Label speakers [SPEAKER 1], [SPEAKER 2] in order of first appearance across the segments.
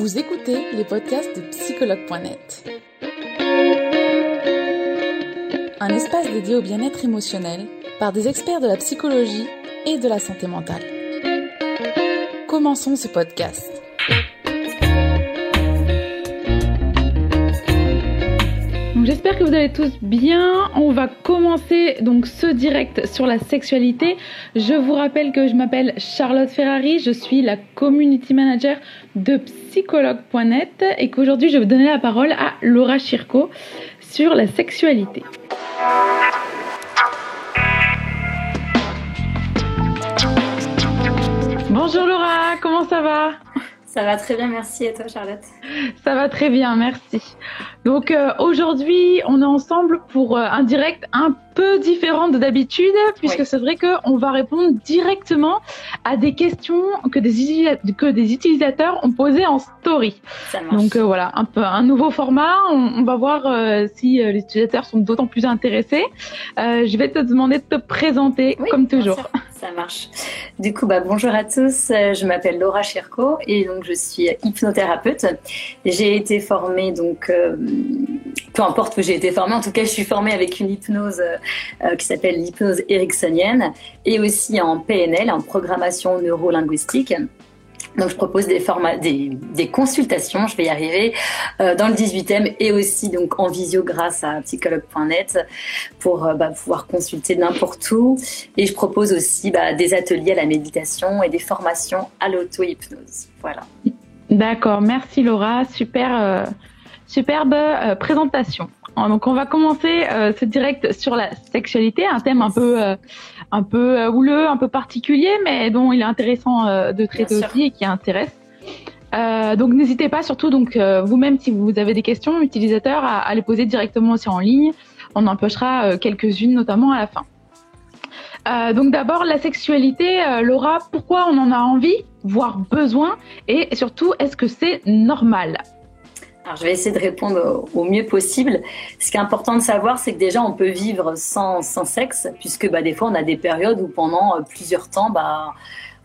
[SPEAKER 1] Vous écoutez les podcasts de psychologue.net. Un espace dédié au bien-être émotionnel par des experts de la psychologie et de la santé mentale. Commençons ce podcast.
[SPEAKER 2] J'espère que vous allez tous bien. On va commencer donc ce direct sur la sexualité. Je vous rappelle que je m'appelle Charlotte Ferrari, je suis la community manager de psychologue.net et qu'aujourd'hui je vais vous donner la parole à Laura Chirco sur la sexualité. Bonjour Laura, comment ça va?
[SPEAKER 3] Ça va très bien, merci. Et toi, Charlotte?
[SPEAKER 2] Ça va très bien, merci. Donc euh, aujourd'hui, on est ensemble pour euh, un direct un peu différent de d'habitude, puisque c'est vrai qu'on va répondre directement à des questions que des, que des utilisateurs ont posées en story.
[SPEAKER 3] Ça marche.
[SPEAKER 2] Donc euh, voilà, un peu un nouveau format. On, va voir si les utilisateurs sont d'autant plus intéressés. je vais te demander de te présenter comme toujours.
[SPEAKER 3] Ça marche. Du coup, bah, bonjour à tous. Je m'appelle Laura Cherko et donc je suis hypnothérapeute. J'ai été formée donc, euh, peu importe que j'ai été formée, en tout cas, je suis formée avec une hypnose euh, qui s'appelle l'hypnose ericksonienne et aussi en PNL, en programmation neuro-linguistique. Donc, je propose des, formats, des, des, consultations, je vais y arriver, euh, dans le 18e et aussi donc en visio grâce à psychologue.net pour euh, bah, pouvoir consulter n'importe où. Et je propose aussi bah, des ateliers à la méditation et des formations à l'auto-hypnose. Voilà.
[SPEAKER 2] D'accord, merci Laura, super, euh, superbe euh, présentation. Donc on va commencer euh, ce direct sur la sexualité, un thème un peu un peu houleux, un peu particulier, mais dont il est intéressant de traiter aussi et qui intéresse. donc n'hésitez pas, surtout donc vous-même si vous avez des questions utilisateurs, à, à, les poser directement aussi en ligne. On en pochera quelques-unes, notamment à la fin. Euh, donc d'abord la sexualité, euh, Laura, pourquoi on en a envie, voire besoin, et surtout est-ce que c'est normal?
[SPEAKER 3] Je vais essayer de répondre au, mieux possible. Ce qui est important de savoir, c'est que déjà, on peut vivre sans, sans sexe, puisque bah, des fois, on a des périodes où pendant euh, plusieurs temps, bah,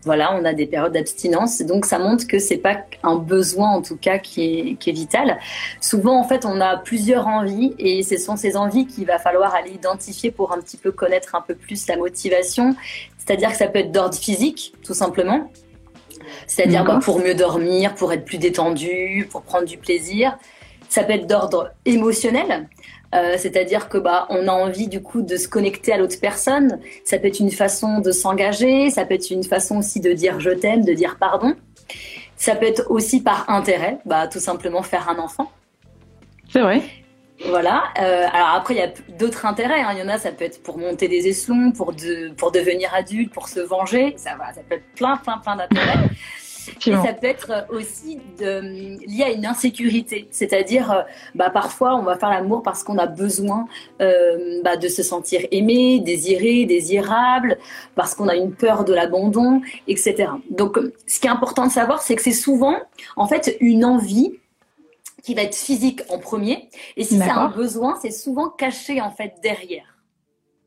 [SPEAKER 3] voilà, on a des périodes d'abstinence. Donc ça montre que c'est pas un besoin en tout cas qui est, qui est vital. Souvent en fait, on a plusieurs envies et ce sont ces envies qu'il va falloir aller identifier pour un petit peu connaître un peu plus la motivation. C'est-à-dire que ça peut être d'ordre physique, tout simplement. C'est-à-dire bah, pour mieux dormir, pour être plus détendu, pour prendre du plaisir. Ça peut être d'ordre émotionnel, euh, c'est-à-dire que bah on a envie du coup de se connecter à l'autre personne. Ça peut être une façon de s'engager, ça peut être une façon aussi de dire je t'aime, de dire pardon. Ça peut être aussi par intérêt, bah tout simplement faire un enfant.
[SPEAKER 2] C'est vrai.
[SPEAKER 3] Voilà. Euh, alors après, il y a d'autres intérêts. Hein. Il y en a, ça peut être pour monter des échelons, pour, pour devenir adulte, pour se venger. Ça, va, ça peut être plein, plein, plein d'intérêts. Et ça peut être aussi de, lié à une insécurité, c'est-à-dire euh, bah, parfois on va faire l'amour parce qu'on a besoin euh, bah, de se sentir aimé, désiré, désirable, parce qu'on a une peur de l'abandon, etc. Donc ce qui est important de savoir, c'est que c'est souvent en fait une envie qui va être physique en premier, et si c'est un besoin, c'est souvent caché en fait derrière.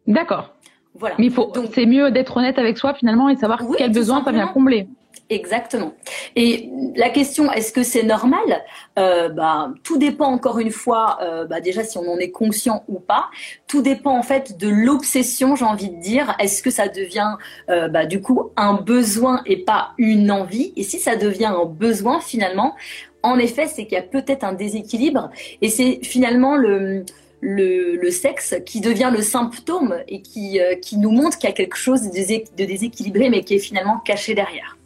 [SPEAKER 2] D'accord. Voilà. Mais faut, c'est mieux d'être honnête avec soi finalement et de savoir quel besoin ça vient combler.
[SPEAKER 3] Exactement. Et la question, est-ce que c'est normal? Euh, bah, Tout dépend encore une fois, euh, bah, déjà si on en est conscient ou pas. Tout dépend en fait de l'obsession, j'ai envie de dire. Est-ce que ça devient euh, bah, du coup un besoin et pas une envie? Et si ça devient un besoin finalement, en effet, c'est qu'il y a peut-être un déséquilibre et c'est finalement le, le, le, sexe qui devient le symptôme et qui, euh, qui nous montre qu'il y a quelque chose de déséquilibré mais qui est finalement caché derrière.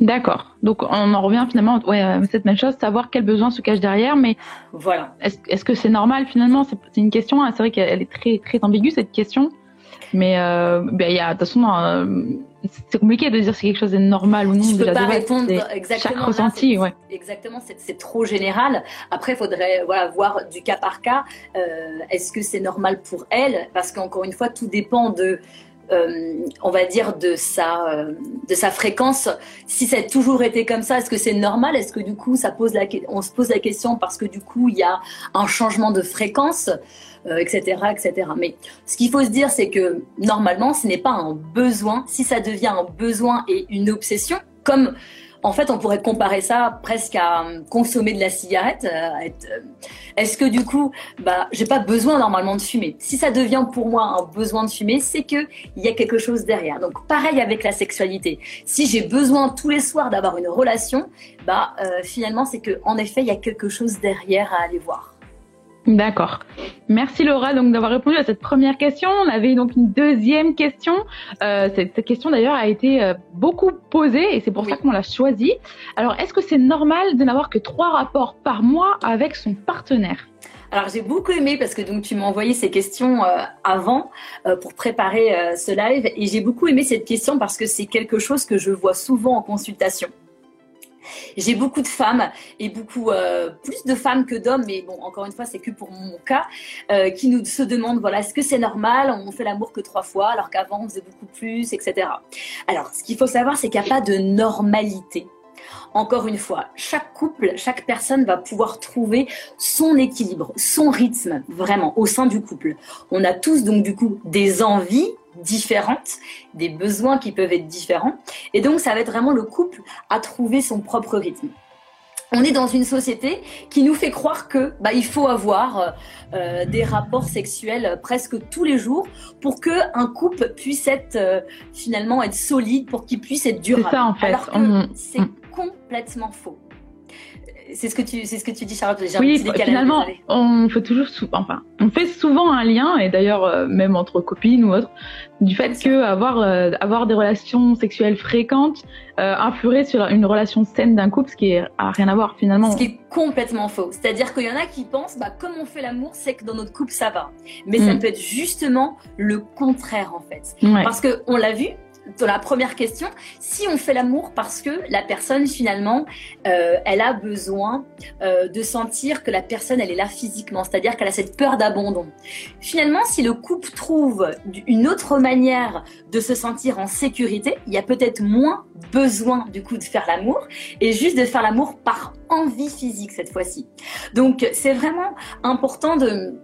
[SPEAKER 2] D'accord. Donc on en revient finalement ouais, à cette même chose, savoir quel besoin se cache derrière. Mais
[SPEAKER 3] voilà.
[SPEAKER 2] Est-ce que c'est normal finalement? C'est une question. Hein, c'est vrai qu'elle est très très ambiguë cette question. Mais euh, ben, il y a de toute façon, euh, c'est compliqué de dire si quelque chose est normal ou non.
[SPEAKER 3] Je peux pas répondre exactement.
[SPEAKER 2] Chaque ressenti, ouais.
[SPEAKER 3] Exactement, c'est trop général. Après, il faudrait voilà voir du cas par cas. Euh, Est-ce que c'est normal pour elle? Parce qu'encore une fois, tout dépend de euh, on va dire, de sa, euh, de sa fréquence. Si ça a toujours été comme ça, est-ce que c'est normal? Est-ce que du coup, ça pose la, on se pose la question parce que du coup, il y a un changement de fréquence etc., euh, etc. Mais ce qu'il faut se dire, c'est que normalement, ce n'est pas un besoin. Si ça devient un besoin et une obsession, comme en fait, on pourrait comparer ça presque à euh, consommer de la cigarette. Euh, euh, est-ce que du coup, bah, j'ai pas besoin normalement de fumer Si ça devient pour moi un besoin de fumer, c'est que il y a quelque chose derrière. Donc, pareil avec la sexualité. Si j'ai besoin tous les soirs d'avoir une relation, bah, finalement, c'est que en effet, il y a quelque chose derrière à aller voir.
[SPEAKER 2] D'accord. Merci Laura donc d'avoir répondu à cette première question. On avait donc une deuxième question. Euh, cette question d'ailleurs a été euh, beaucoup posée et c'est pour ça qu'on l'a choisie. Alors est-ce que c'est normal de n'avoir que trois rapports par mois avec son partenaire?
[SPEAKER 3] Alors j'ai beaucoup aimé parce que donc tu m'as envoyé ces questions euh, avant pour préparer ce live et j'ai beaucoup aimé cette question parce que c'est quelque chose que je vois souvent en consultation. J'ai beaucoup de femmes et beaucoup euh, plus de femmes que d'hommes, mais bon, encore une fois, c'est que pour mon cas, euh, qui nous se demandent voilà, est-ce que c'est normal? On fait l'amour que trois fois, alors qu'avant on faisait beaucoup plus, etc. Alors, ce qu'il faut savoir, c'est qu'il n'y a pas de normalité. Encore une fois, chaque couple, chaque personne va pouvoir trouver son équilibre, son rythme, vraiment, au sein du couple. On a tous donc du coup des envies différentes, des besoins qui peuvent être différents. Et donc, ça va être vraiment le couple à trouver son propre rythme. On est dans une société qui nous fait croire que bah, il faut avoir euh, euh, des rapports sexuels presque tous les jours pour que un couple puisse être euh, finalement être solide, pour qu'il puisse être durable.
[SPEAKER 2] C'est ça en fait.
[SPEAKER 3] Alors que c'est complètement faux c'est ce que tu, c'est ce que tu dis, Charlotte.
[SPEAKER 2] Oui, finalement, on fait toujours, enfin, on fait souvent un lien, et d'ailleurs euh, même entre copines ou autres, du fait que avoir euh, avoir des relations sexuelles fréquentes euh, influerait sur une relation saine d'un couple, ce qui est, a rien à voir finalement.
[SPEAKER 3] Ce qui est complètement faux. C'est-à-dire qu'il y en a qui pensent, bah comme on fait l'amour, c'est que dans notre couple ça va. Mais ça mm. peut être justement le contraire en fait, parce que on l'a vu, dans la première question, si on fait l'amour parce que la personne finalement, euh, elle a besoin euh, de sentir que la personne, elle est là physiquement, c'est-à-dire qu'elle a cette peur d'abandon. Finalement, si le couple trouve une autre manière de se sentir en sécurité, il y a peut-être moins besoin du coup de faire l'amour et juste de faire l'amour par envie physique cette fois-ci. Donc c'est vraiment important de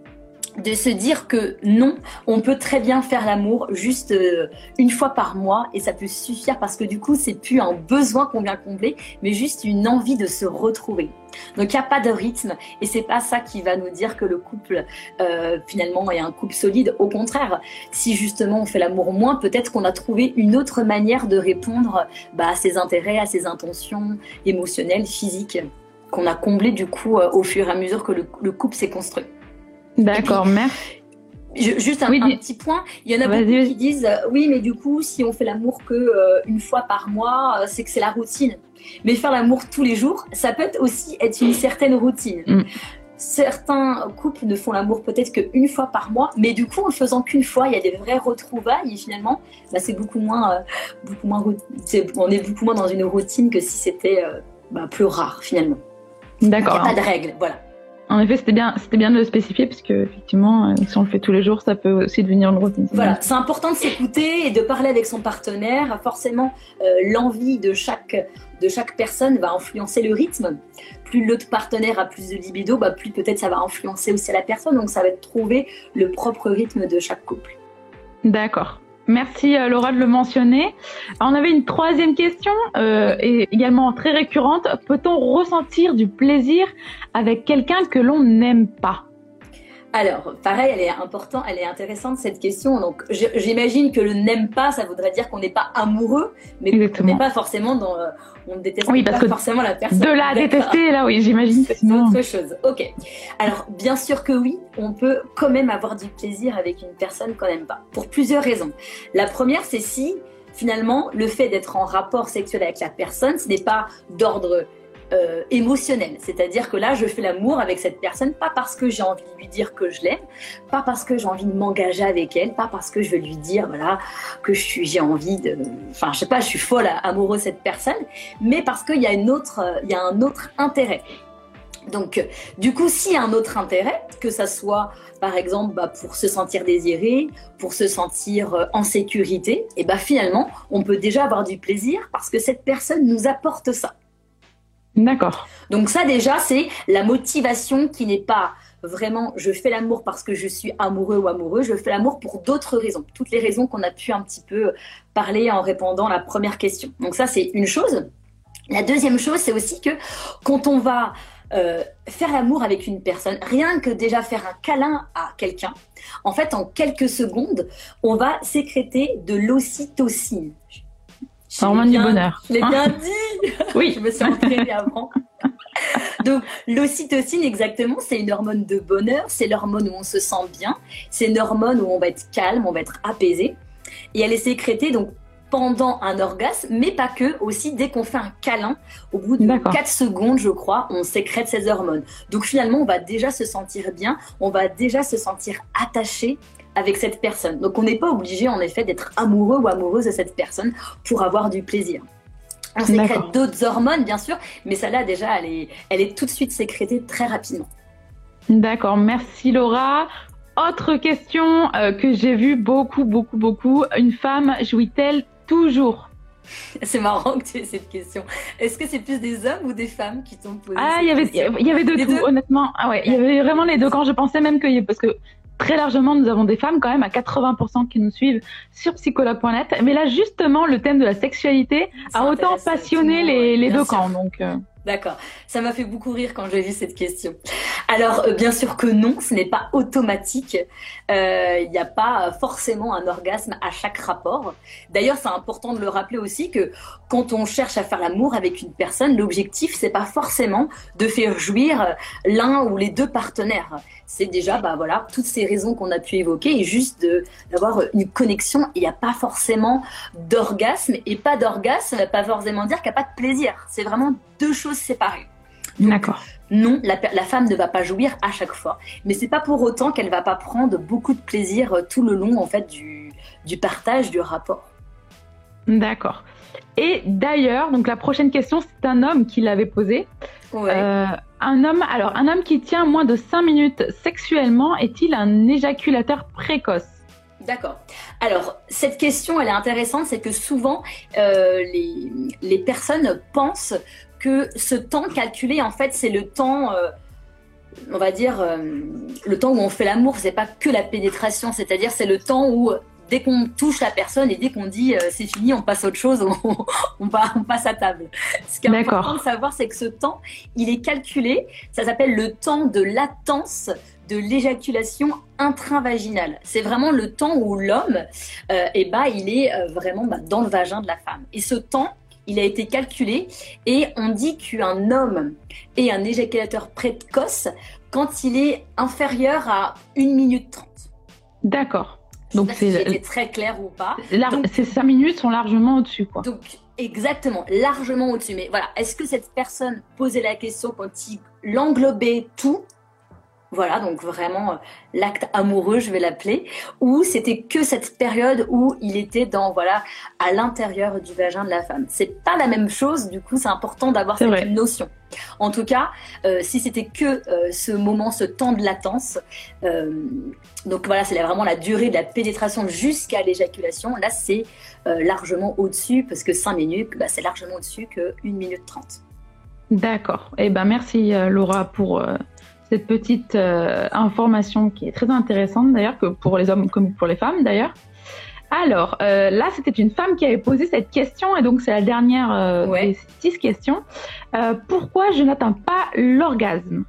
[SPEAKER 3] de se dire que non, on peut très bien faire l'amour juste euh, une fois par mois et ça peut suffire parce que du coup, c'est plus un besoin qu'on vient combler, mais juste une envie de se retrouver. Donc il n'y a pas de rythme et c'est pas ça qui va nous dire que le couple euh, finalement est un couple solide. Au contraire, si justement on fait l'amour moins, peut-être qu'on a trouvé une autre manière de répondre bah, à ses intérêts, à ses intentions émotionnelles, physiques qu'on a comblé du coup euh, au fur et à mesure que le couple s'est construit.
[SPEAKER 2] D'accord, merci.
[SPEAKER 3] juste un, petit point, il y en a beaucoup qui disent euh, oui, mais du coup, si on fait l'amour que euh, une fois par mois, euh, c'est que c'est la routine. Mais faire l'amour tous les jours, ça peut aussi être une certaine routine. Mm. Certains couples ne font l'amour peut-être qu'une fois par mois, mais du coup, en faisant qu'une fois, il y a des vraies retrouvailles et finalement, bah, c'est beaucoup moins, beaucoup moins, on est beaucoup moins dans une routine que si c'était bah, plus rare finalement.
[SPEAKER 2] D'accord.
[SPEAKER 3] Il n'y a pas de règle, voilà.
[SPEAKER 2] En effet, c'était bien, c'était bien de le spécifier parce que effectivement, euh, si on le fait tous les jours, ça peut aussi devenir une routine.
[SPEAKER 3] Voilà, c'est important de s'écouter et de parler avec son partenaire. Forcément, euh, l'envie de chaque de chaque personne va influencer le rythme. Plus l'autre partenaire a plus de libido, bah plus peut-être ça va influencer aussi la personne. Donc ça va être trouver le propre rythme de chaque couple.
[SPEAKER 2] D'accord. Merci euh, Laura de le mentionner. on avait une troisième question, euh, et également très récurrente. Peut-on ressentir du plaisir avec quelqu'un que l'on n'aime pas?
[SPEAKER 3] Alors, pareil, elle est importante, elle est intéressante cette question. Donc, j'imagine que le n'aime pas, ça voudrait dire qu'on n'est pas amoureux, mais qu'on n'est pas forcément dans, euh, on ne déteste pas forcément la personne.
[SPEAKER 2] De la détester, là, oui, j'imagine.
[SPEAKER 3] C'est autre chose. Ok. Alors, bien sûr que oui, on peut quand même avoir du plaisir avec une personne qu'on n'aime pas, pour plusieurs raisons. La première, c'est si finalement le fait d'être en rapport sexuel avec la personne, ce n'est pas d'ordre euh, émotionnel. C'est-à-dire que là, je fais l'amour avec cette personne, pas parce que j'ai envie de lui dire que je l'aime, pas parce que j'ai envie de m'engager avec elle, pas parce que je veux lui dire, voilà, que je suis, j'ai envie de, enfin, je sais pas, je suis folle amoureuse de cette personne, mais parce qu'il y a y a un autre intérêt. Donc, du coup, s'il y a un autre intérêt, que ça soit par exemple bah, pour se sentir désiré, pour se sentir euh, en sécurité, et bah finalement, on peut déjà avoir du plaisir parce que cette personne nous apporte ça.
[SPEAKER 2] D'accord.
[SPEAKER 3] Donc ça déjà, c'est la motivation qui n'est pas vraiment je fais l'amour parce que je suis amoureux ou amoureux, je fais l'amour pour d'autres raisons, toutes les raisons qu'on a pu un petit peu parler en répondant à la première question. Donc ça c'est une chose. La deuxième chose, c'est aussi que quand on va euh, faire l'amour avec une personne, rien que déjà faire un câlin à quelqu'un, en fait, en quelques secondes, on va sécréter de l'ocytocine.
[SPEAKER 2] Hormone du bonheur.
[SPEAKER 3] Je l'ai bien hein dit
[SPEAKER 2] Oui.
[SPEAKER 3] je me suis entraînée avant. Donc, l'ocytocine, exactement, c'est une hormone de bonheur, c'est l'hormone où on se sent bien, c'est une hormone où on va être calme, on va être apaisé. Et elle est sécrétée donc pendant un orgasme, mais pas que, aussi dès qu'on fait un câlin, au bout de 4 secondes, je crois, on sécrète ces hormones. Donc finalement, on va déjà se sentir bien, on va déjà se sentir attaché avec cette personne. Donc on n'est pas obligé en effet d'être amoureux ou amoureuse de cette personne pour avoir du plaisir. On sécrète d'autres hormones, bien sûr, mais celle-là déjà, elle est, elle est tout de suite sécrétée très rapidement.
[SPEAKER 2] D'accord, merci Laura. Autre question euh, que j'ai vue beaucoup, beaucoup, beaucoup. Une femme jouit-elle toujours?
[SPEAKER 3] C'est marrant que tu aies cette question. Est-ce que c'est plus des hommes ou des femmes qui t'ont posé
[SPEAKER 2] Ah, il y avait, il y avait deux, tout, honnêtement. Ah ouais, il y avait vraiment les deux. Quand je pensais même que, parce que très largement, nous avons des femmes quand même à 80% qui nous suivent sur psychologue.net. Mais là, justement, le thème de la sexualité a autant passionné les, les deux camps. Donc. Euh.
[SPEAKER 3] D'accord. Ça m'a fait beaucoup rire quand j'ai vu cette question. Alors, euh, bien sûr que non, ce n'est pas automatique. Euh, il n'y a pas forcément un orgasme à chaque rapport. D'ailleurs, c'est important de le rappeler aussi que quand on cherche à faire l'amour avec une personne, l'objectif, c'est pas forcément de faire jouir l'un ou les deux partenaires. C'est déjà, bah voilà, toutes ces raisons qu'on a pu évoquer et juste d'avoir une connexion. Il n'y a pas forcément d'orgasme et pas d'orgasme, pas forcément dire qu'il n'y a pas de plaisir. C'est vraiment deux choses séparées.
[SPEAKER 2] D'accord.
[SPEAKER 3] Non, la, femme ne va pas jouir à chaque fois, mais c'est pas pour autant qu'elle va pas prendre beaucoup de plaisir euh, tout le long en fait du, du partage du rapport.
[SPEAKER 2] D'accord. Et d'ailleurs, donc la prochaine question, c'est un homme qui l'avait posée. Euh, un homme, alors un homme qui tient moins de 5 minutes sexuellement est-il un éjaculateur précoce?
[SPEAKER 3] D'accord. Alors, cette question, elle est intéressante, c'est que souvent, euh, les, les, personnes pensent que ce temps calculé, en fait, c'est le temps, euh, on va dire, le temps où on fait l'amour, c'est pas que la pénétration, c'est-à-dire c'est le temps où dès qu'on touche la personne et dès qu'on dit euh, c'est fini, on passe à autre chose, on, on, on passe à table. Ce qui est important de savoir, c'est que ce temps, il est calculé. Ça s'appelle le temps de latence de l'éjaculation intravaginale. C'est vraiment le temps où l'homme, euh, eh ben, il est euh, vraiment bah, dans le vagin de la femme. Et ce temps, il a été calculé et on dit qu'un homme est un éjaculateur précoce quand il est inférieur à 1 minute 30.
[SPEAKER 2] D'accord.
[SPEAKER 3] Donc c'est très clair ou pas.
[SPEAKER 2] ces 5 minutes sont largement au-dessus, quoi.
[SPEAKER 3] Donc exactement, largement au-dessus. Mais voilà, est-ce que cette personne posait la question quand il l'englobait tout voilà, donc vraiment euh, l'acte amoureux, je vais l'appeler, ou c'était que cette période où il était dans voilà à l'intérieur du vagin de la femme. C'est pas la même chose, du coup, c'est important d'avoir cette notion. En tout cas, euh, si c'était que euh, ce moment, ce temps de latence, donc voilà, c'est vraiment la durée de la pénétration jusqu'à l'éjaculation. Là, c'est largement au-dessus, parce que 5 minutes, bah, c'est largement au-dessus que 1 minute 30.
[SPEAKER 2] D'accord. Eh ben merci Laura pour cette petite euh, information qui est très intéressante d'ailleurs, que pour les hommes comme pour les femmes d'ailleurs. Alors, euh, là, c'était une femme qui avait posé cette question, et donc c'est la dernière euh, des six questions. pourquoi je n'atteins pas l'orgasme?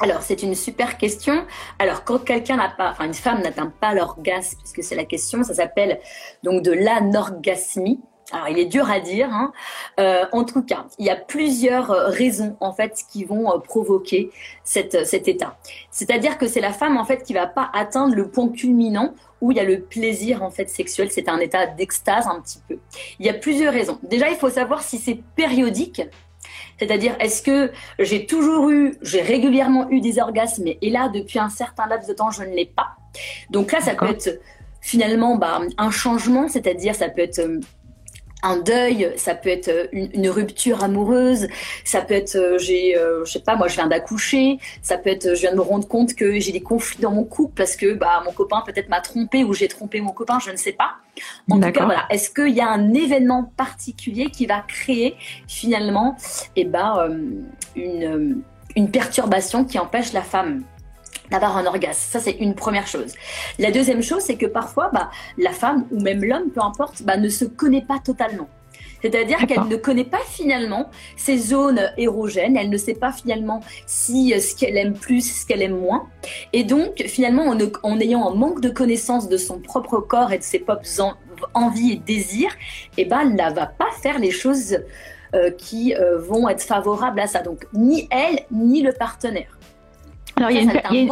[SPEAKER 3] Alors, c'est une super question. Alors, quand quelqu'un n'a pas, enfin, une femme n'atteint pas l'orgasme, puisque c'est la question, ça s'appelle donc de l'anorgasmie. Alors, il est dur à dire. Hein. Euh, en tout cas, il y a plusieurs euh, raisons en fait qui vont euh, provoquer cette, cet état. C'est-à-dire que c'est la femme en fait qui va pas atteindre le point culminant où il y a le plaisir en fait sexuel. C'est un état d'extase un petit peu. Il y a plusieurs raisons. Déjà, il faut savoir si c'est périodique. C'est-à-dire, est-ce que j'ai toujours eu, j'ai régulièrement eu des orgasmes et là, depuis un certain laps de temps, je ne l'ai pas. Donc là, ça peut être finalement bah, un changement, c'est-à-dire ça peut être un deuil, ça peut être euh, une, rupture amoureuse, ça peut être euh, j'ai euh, je sais pas moi je viens d'accoucher, ça peut être je viens de me rendre compte que j'ai des conflits dans mon couple parce que bah mon copain peut-être m'a trompé ou j'ai trompé mon copain, je ne sais pas. En tout cas voilà, est-ce qu'il y a un événement particulier qui va créer finalement eh ben une une perturbation qui empêche la femme? D'avoir un orgasme. Ça, c'est une première chose. La deuxième chose, c'est que parfois, bah, la femme ou même l'homme, peu importe, bah, ne se connaît pas totalement. C'est-à-dire qu'elle ne connaît pas finalement ses zones érogènes, elle ne sait pas finalement si euh, ce qu'elle aime plus, ce qu'elle aime moins. Et donc, finalement, en, ayant un manque de connaissance de son propre corps et de ses propres envies et désirs, eh ben, elle ne va pas faire les choses euh, qui euh, vont être favorables à ça. Donc, ni elle, ni le partenaire.
[SPEAKER 2] Alors, il y a, une,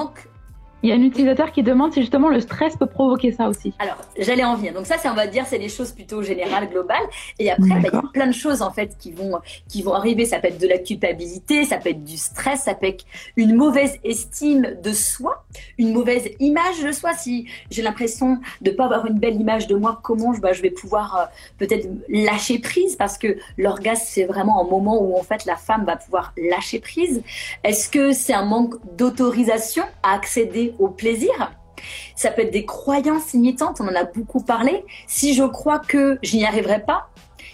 [SPEAKER 2] il y a un utilisateur qui demande si justement le stress peut provoquer ça aussi.
[SPEAKER 3] Alors, j'allais en venir. Donc ça, c'est on va dire, c'est des choses plutôt générales, globales. Et après, bah, il y a plein de choses en fait qui vont qui vont arriver. Ça peut être de la culpabilité, ça peut être du stress, ça peut être une mauvaise estime de soi, une mauvaise image de soi. Si j'ai l'impression de pas avoir une belle image de moi, comment je, bah, je vais pouvoir euh, peut-être lâcher prise? Parce que l'orgasme c'est vraiment un moment où en fait la femme va pouvoir lâcher prise. Est-ce que c'est un manque d'autorisation à accéder au plaisir. Ça peut être des croyances limitantes, on en a beaucoup parlé. Si je crois que je n'y arriverai pas,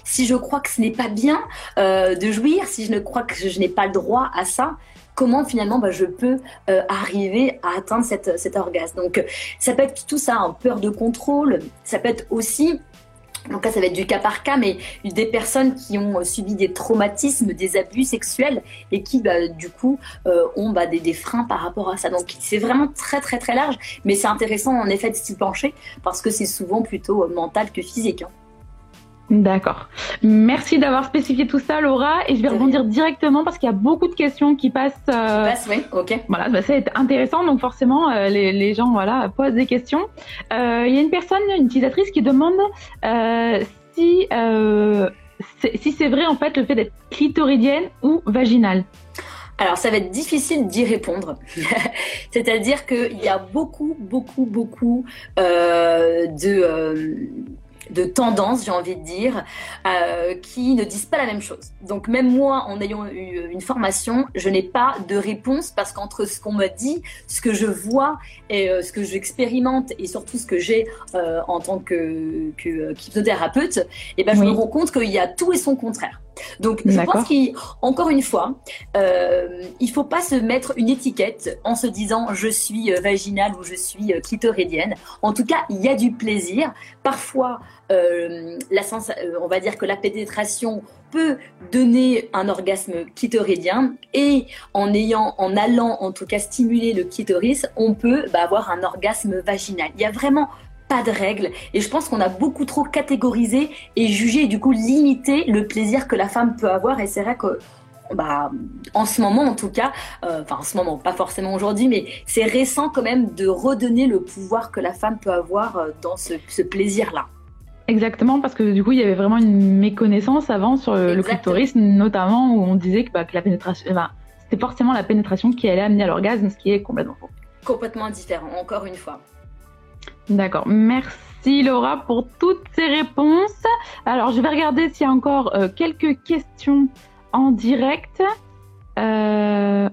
[SPEAKER 3] si je crois que ce n'est pas bien euh, de jouir, si je ne crois que je, n'ai pas le droit à ça, comment finalement bah, je peux euh, arriver à atteindre cette, cet orgasme? Donc ça peut être tout ça, un peur de contrôle, ça peut être aussi donc là, ça va être du cas par cas, mais des personnes qui ont euh, subi des traumatismes, des abus sexuels et qui, bah, du coup, euh, ont bah, des, freins par rapport à ça. Donc c'est vraiment très très très large, mais c'est intéressant en effet de s'y pencher parce que c'est souvent plutôt euh, mental que physique. Hein.
[SPEAKER 2] D'accord. Merci d'avoir spécifié tout ça, Laura. Et je vais rebondir directement parce qu'il y a beaucoup de questions qui passent.
[SPEAKER 3] Euh, qui passent, oui, ok.
[SPEAKER 2] Voilà, bah, c'est intéressant. Donc forcément, euh, les, les, gens voilà, posent des questions. Euh, il y a une personne, une utilisatrice qui demande euh, si, si c'est vrai en fait le fait d'être clitoridienne ou vaginale.
[SPEAKER 3] Alors, ça va être difficile d'y répondre. C'est-à-dire qu'il y a beaucoup, beaucoup, beaucoup euh, de, euh, de tendances, j'ai envie de dire, euh, qui ne disent pas la même chose. Donc même moi, en ayant eu une formation, je n'ai pas de réponse parce qu'entre ce qu'on me dit, ce que je vois et euh, ce que j'expérimente et surtout ce que j'ai euh, en tant que, que et eh ben, je me rends compte qu'il y a tout et son contraire. Donc, je pense qu'encore une fois, euh, il faut pas se mettre une étiquette en se disant je suis euh, vaginale ou je suis euh, clitoridienne. En tout cas, il y a du plaisir. Parfois, euh, la sens on va dire que la pénétration peut donner un orgasme clitoridien et en ayant, en allant en tout cas stimuler le clitoris, on peut bah, avoir un orgasme vaginal. Il y a vraiment pas de règles. Et je pense qu'on a beaucoup trop catégorisé et jugé et du coup limité le plaisir que la femme peut avoir. Et c'est vrai que bah, en ce moment en tout cas, euh, enfin en ce moment, pas forcément aujourd'hui, mais c'est récent quand même de redonner le pouvoir que la femme peut avoir euh, dans ce, plaisir-là.
[SPEAKER 2] Exactement, parce que du coup, il y avait vraiment une méconnaissance avant sur le, clitoris, notamment où on disait que, bah, que la pénétration, c'était forcément la pénétration qui allait amener à l'orgasme, ce qui est complètement faux.
[SPEAKER 3] Complètement différent, encore une fois.
[SPEAKER 2] D'accord. Merci Laura pour toutes ces réponses. Alors, je vais regarder s'il y a encore euh, quelques questions en direct. Euh,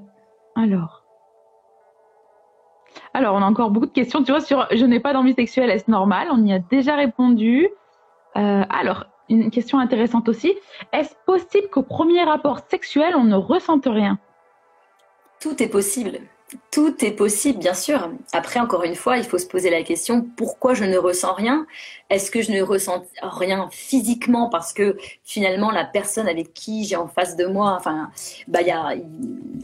[SPEAKER 2] alors. Alors, on a encore beaucoup de questions. Tu vois, sur je n'ai pas d'envie sexuelle, est-ce normal? On y a déjà répondu. Euh, alors, une question intéressante aussi. Est-ce possible qu'au premier rapport sexuel, on ne ressente rien?
[SPEAKER 3] Tout est possible. Tout est possible, bien sûr. Après, encore une fois, il faut se poser la question pourquoi je ne ressens rien? Est-ce que je ne ressens rien physiquement parce que finalement la personne avec qui j'ai en face de moi, enfin, bah, y a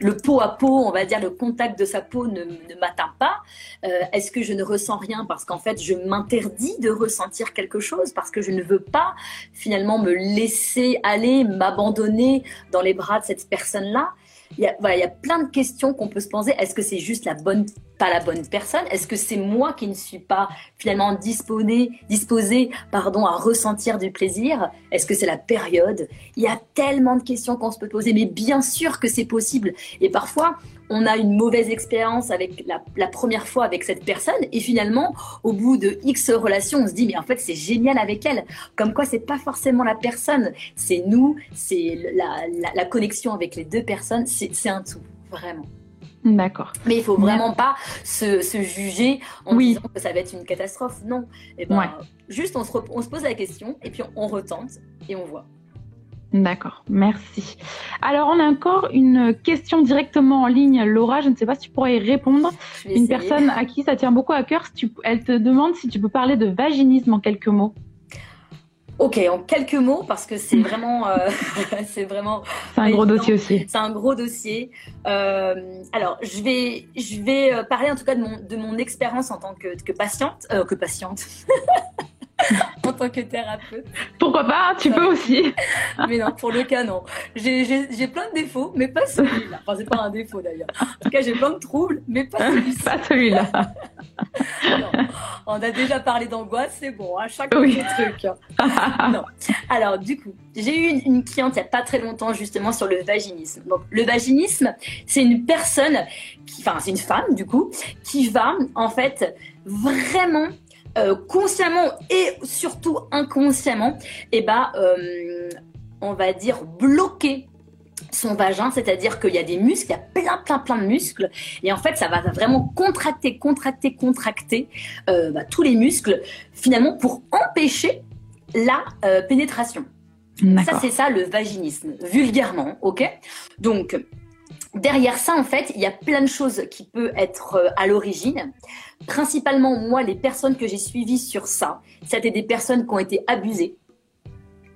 [SPEAKER 3] le peau à peau, on va dire le contact de sa peau ne, m'atteint pas. Euh, est-ce que je ne ressens rien parce qu'en fait je m'interdis de ressentir quelque chose parce que je ne veux pas finalement me laisser aller, m'abandonner dans les bras de cette personne-là? Il y a, voilà, il y a plein de questions qu'on peut se poser. Est-ce que c'est juste la bonne, pas la bonne personne? Est-ce que c'est moi qui ne suis pas finalement disposé, disposé, pardon, à ressentir du plaisir? Est-ce que c'est la période? Il y a tellement de questions qu'on se peut poser, mais bien sûr que c'est possible. Et parfois, on a une mauvaise expérience avec la, première fois avec cette personne et finalement au bout de X relations on se dit mais en fait c'est génial avec elle comme quoi c'est pas forcément la personne c'est nous c'est la, connexion avec les deux personnes c'est un tout vraiment
[SPEAKER 2] D'accord.
[SPEAKER 3] Mais il faut vraiment pas se, juger en disant que ça va être une catastrophe. Non. Et eh ben, Juste, on se, on se, pose la question et puis on retente et on voit.
[SPEAKER 2] D'accord, merci. Alors, on a encore une question directement en ligne. Laura, je ne sais pas si tu pourrais y répondre. Une personne à qui ça tient beaucoup à cœur, elle te demande si tu peux parler de vaginisme en quelques mots.
[SPEAKER 3] Ok, en quelques mots, parce que c'est vraiment, euh, c'est vraiment.
[SPEAKER 2] C'est un gros dossier aussi.
[SPEAKER 3] C'est un gros dossier. Euh, alors, je vais, je vais euh, parler en tout cas de mon, de mon expérience en tant que, que patiente, que patiente. en tant que thérapeute.
[SPEAKER 2] Pourquoi pas Tu peux aussi.
[SPEAKER 3] mais non, pour le cas, non. J'ai plein de défauts, mais pas celui-là. Enfin, c'est pas un défaut d'ailleurs. En tout cas, j'ai plein de troubles, mais pas celui-là.
[SPEAKER 2] pas celui-là.
[SPEAKER 3] On a déjà parlé d'angoisse, c'est bon, à chaque oui. truc. non. Alors, du coup, j'ai eu une, cliente il n'y a pas très longtemps justement sur le vaginisme. Donc, le vaginisme, c'est une personne, qui, enfin, c'est une femme du coup, qui va en fait vraiment euh, consciemment et surtout inconsciemment, et eh ben, euh, on va dire bloquer son vagin, c'est-à-dire qu'il y a des muscles, il y a plein, plein, plein de muscles, et en fait, ça va vraiment contracter, contracter, contracter euh, bah, tous les muscles, finalement, pour empêcher la pénétration. Ça, c'est ça le vaginisme, vulgairement, ok? Donc, derrière ça, en fait, il y a plein de choses qui peuvent être à l'origine principalement, moi, les personnes que j'ai suivies sur ça, c'était des personnes qui ont été abusées.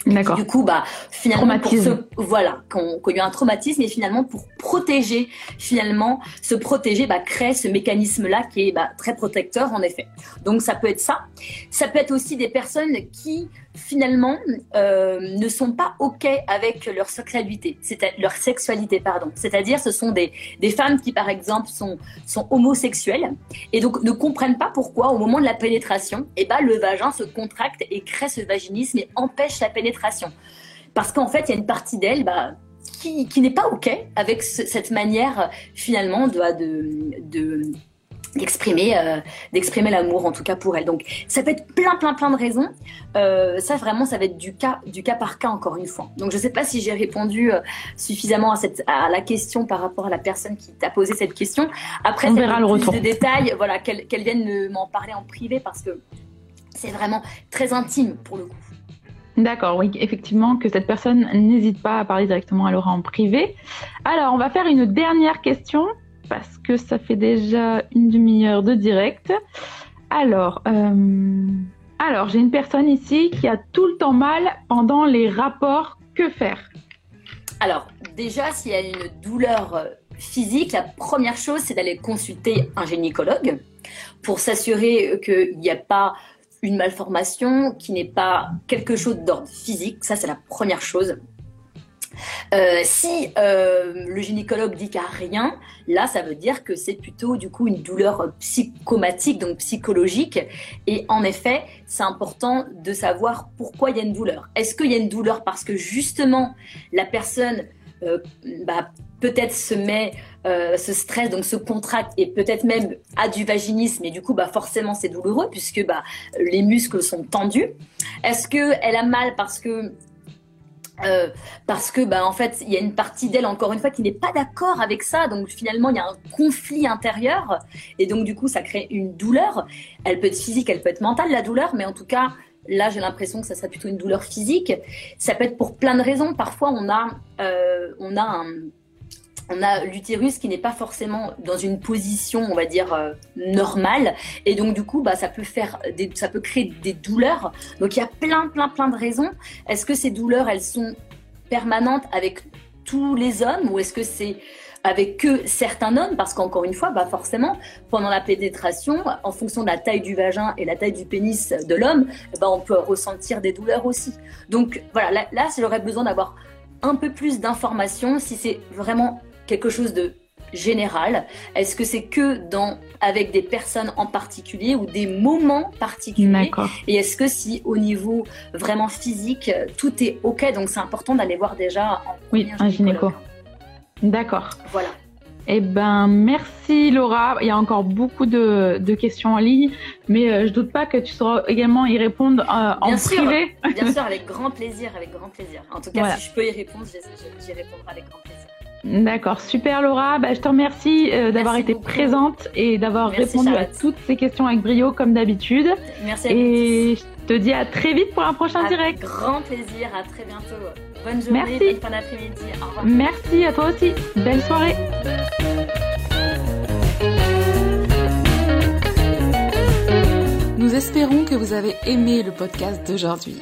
[SPEAKER 2] D'accord.
[SPEAKER 3] Du coup, bah, finalement, pour voilà, qu'on qu y a un traumatisme et finalement pour protéger, finalement, se protéger, bah, créer ce mécanisme-là qui est bah, très protecteur en effet. Donc ça peut être ça. Ça peut être aussi des personnes qui finalement euh, ne sont pas ok avec leur sexualité, leur sexualité pardon. C'est-à-dire ce sont des, des femmes qui par exemple sont sont homosexuelles et donc ne comprennent pas pourquoi au moment de la pénétration, eh ben le vagin se contracte et crée ce vaginisme et empêche la pénétration. Parce qu'en fait, il y a une partie d'elle bah, qui, qui n'est pas OK avec cette manière finalement de, de d'exprimer euh, d'exprimer l'amour en tout cas pour elle. Donc ça peut être plein plein plein de raisons. Euh, ça vraiment ça va être du cas du cas par cas encore une fois. Donc je sais pas si j'ai répondu euh, suffisamment à cette à la question par rapport à la personne qui t'a posé cette question. Après
[SPEAKER 2] on verra le retour
[SPEAKER 3] de détails voilà qu'elle qu'elle vienne m'en parler en privé parce que c'est vraiment très intime pour le coup.
[SPEAKER 2] D'accord, oui, effectivement, que cette personne n'hésite pas à parler directement à Laura en privé. Alors, on va faire une dernière question parce que ça fait déjà une demi-heure de direct. Alors, euh, alors j'ai une personne ici qui a tout le temps mal pendant les rapports. Que faire
[SPEAKER 3] Alors, déjà, s'il y a une douleur physique, la première chose, c'est d'aller consulter un gynécologue pour s'assurer qu'il n'y a pas une malformation, qui n'est pas quelque chose d'ordre physique. Ça, c'est la première chose. Euh, si euh, le gynécologue dit qu'il n'y a rien, là, ça veut dire que c'est plutôt du coup une douleur psychomatique, donc psychologique. Et en effet, c'est important de savoir pourquoi il y a une douleur. Est-ce qu'il y a une douleur parce que justement la personne euh, bah, peut-être se met, se stresse, donc se contracte et peut-être même a du vaginisme et du coup bah forcément c'est douloureux puisque bah les muscles sont tendus. Est-ce que elle a mal parce que euh, parce que bah en fait il y a une partie d'elle encore une fois qui n'est pas d'accord avec ça. Donc finalement il y a un conflit intérieur. Et donc du coup ça crée une douleur. Elle peut être physique elle peut être mentale la douleur. Mais en tout cas là j'ai l'impression que ça serait plutôt une douleur physique. Ça peut être pour plein de raisons. Parfois on a euh, on a un on a l'utérus qui n'est pas forcément dans une position, on va dire, euh, normale. Et donc, du coup, bah, ça peut faire des, ça peut créer des douleurs. Donc, il y a plein, plein, plein de raisons. Est-ce que ces douleurs, elles sont permanentes avec tous les hommes ou est-ce que c'est avec que certains hommes? Parce qu'encore une fois, bah forcément, pendant la pénétration, en fonction de la taille du vagin et la taille du pénis de l'homme, bah on peut ressentir des douleurs aussi. Donc voilà, là, là j'aurais besoin d'avoir un peu plus d'informations si c'est vraiment quelque chose de général Est-ce que c'est que dans avec des personnes en particulier ou des moments particuliers? Et est-ce que si au niveau vraiment physique tout est ok Donc c'est important d'aller voir déjà
[SPEAKER 2] en oui un gynéco.
[SPEAKER 3] D'accord. Voilà.
[SPEAKER 2] Eh ben, merci Laura. Il y a encore beaucoup de, questions en ligne, mais euh, je doute pas que tu sauras également y répondre euh, en privé.
[SPEAKER 3] Bien sûr, avec grand plaisir, avec grand plaisir. En tout cas, si je peux y répondre, j'y répondrai avec grand plaisir.
[SPEAKER 4] D'accord, super Laura. Bah, je te remercie euh, d'avoir été présente et d'avoir répondu à toutes ces questions avec brio comme d'habitude.
[SPEAKER 3] Merci.
[SPEAKER 4] À et je te dis à très vite pour un prochain direct.
[SPEAKER 3] Grand plaisir, à très bientôt. Bonne journée, Merci. bonne fin d'après-midi. Au revoir.
[SPEAKER 4] Merci à toi aussi. Belle soirée.
[SPEAKER 2] Nous espérons que vous avez aimé le podcast d'aujourd'hui.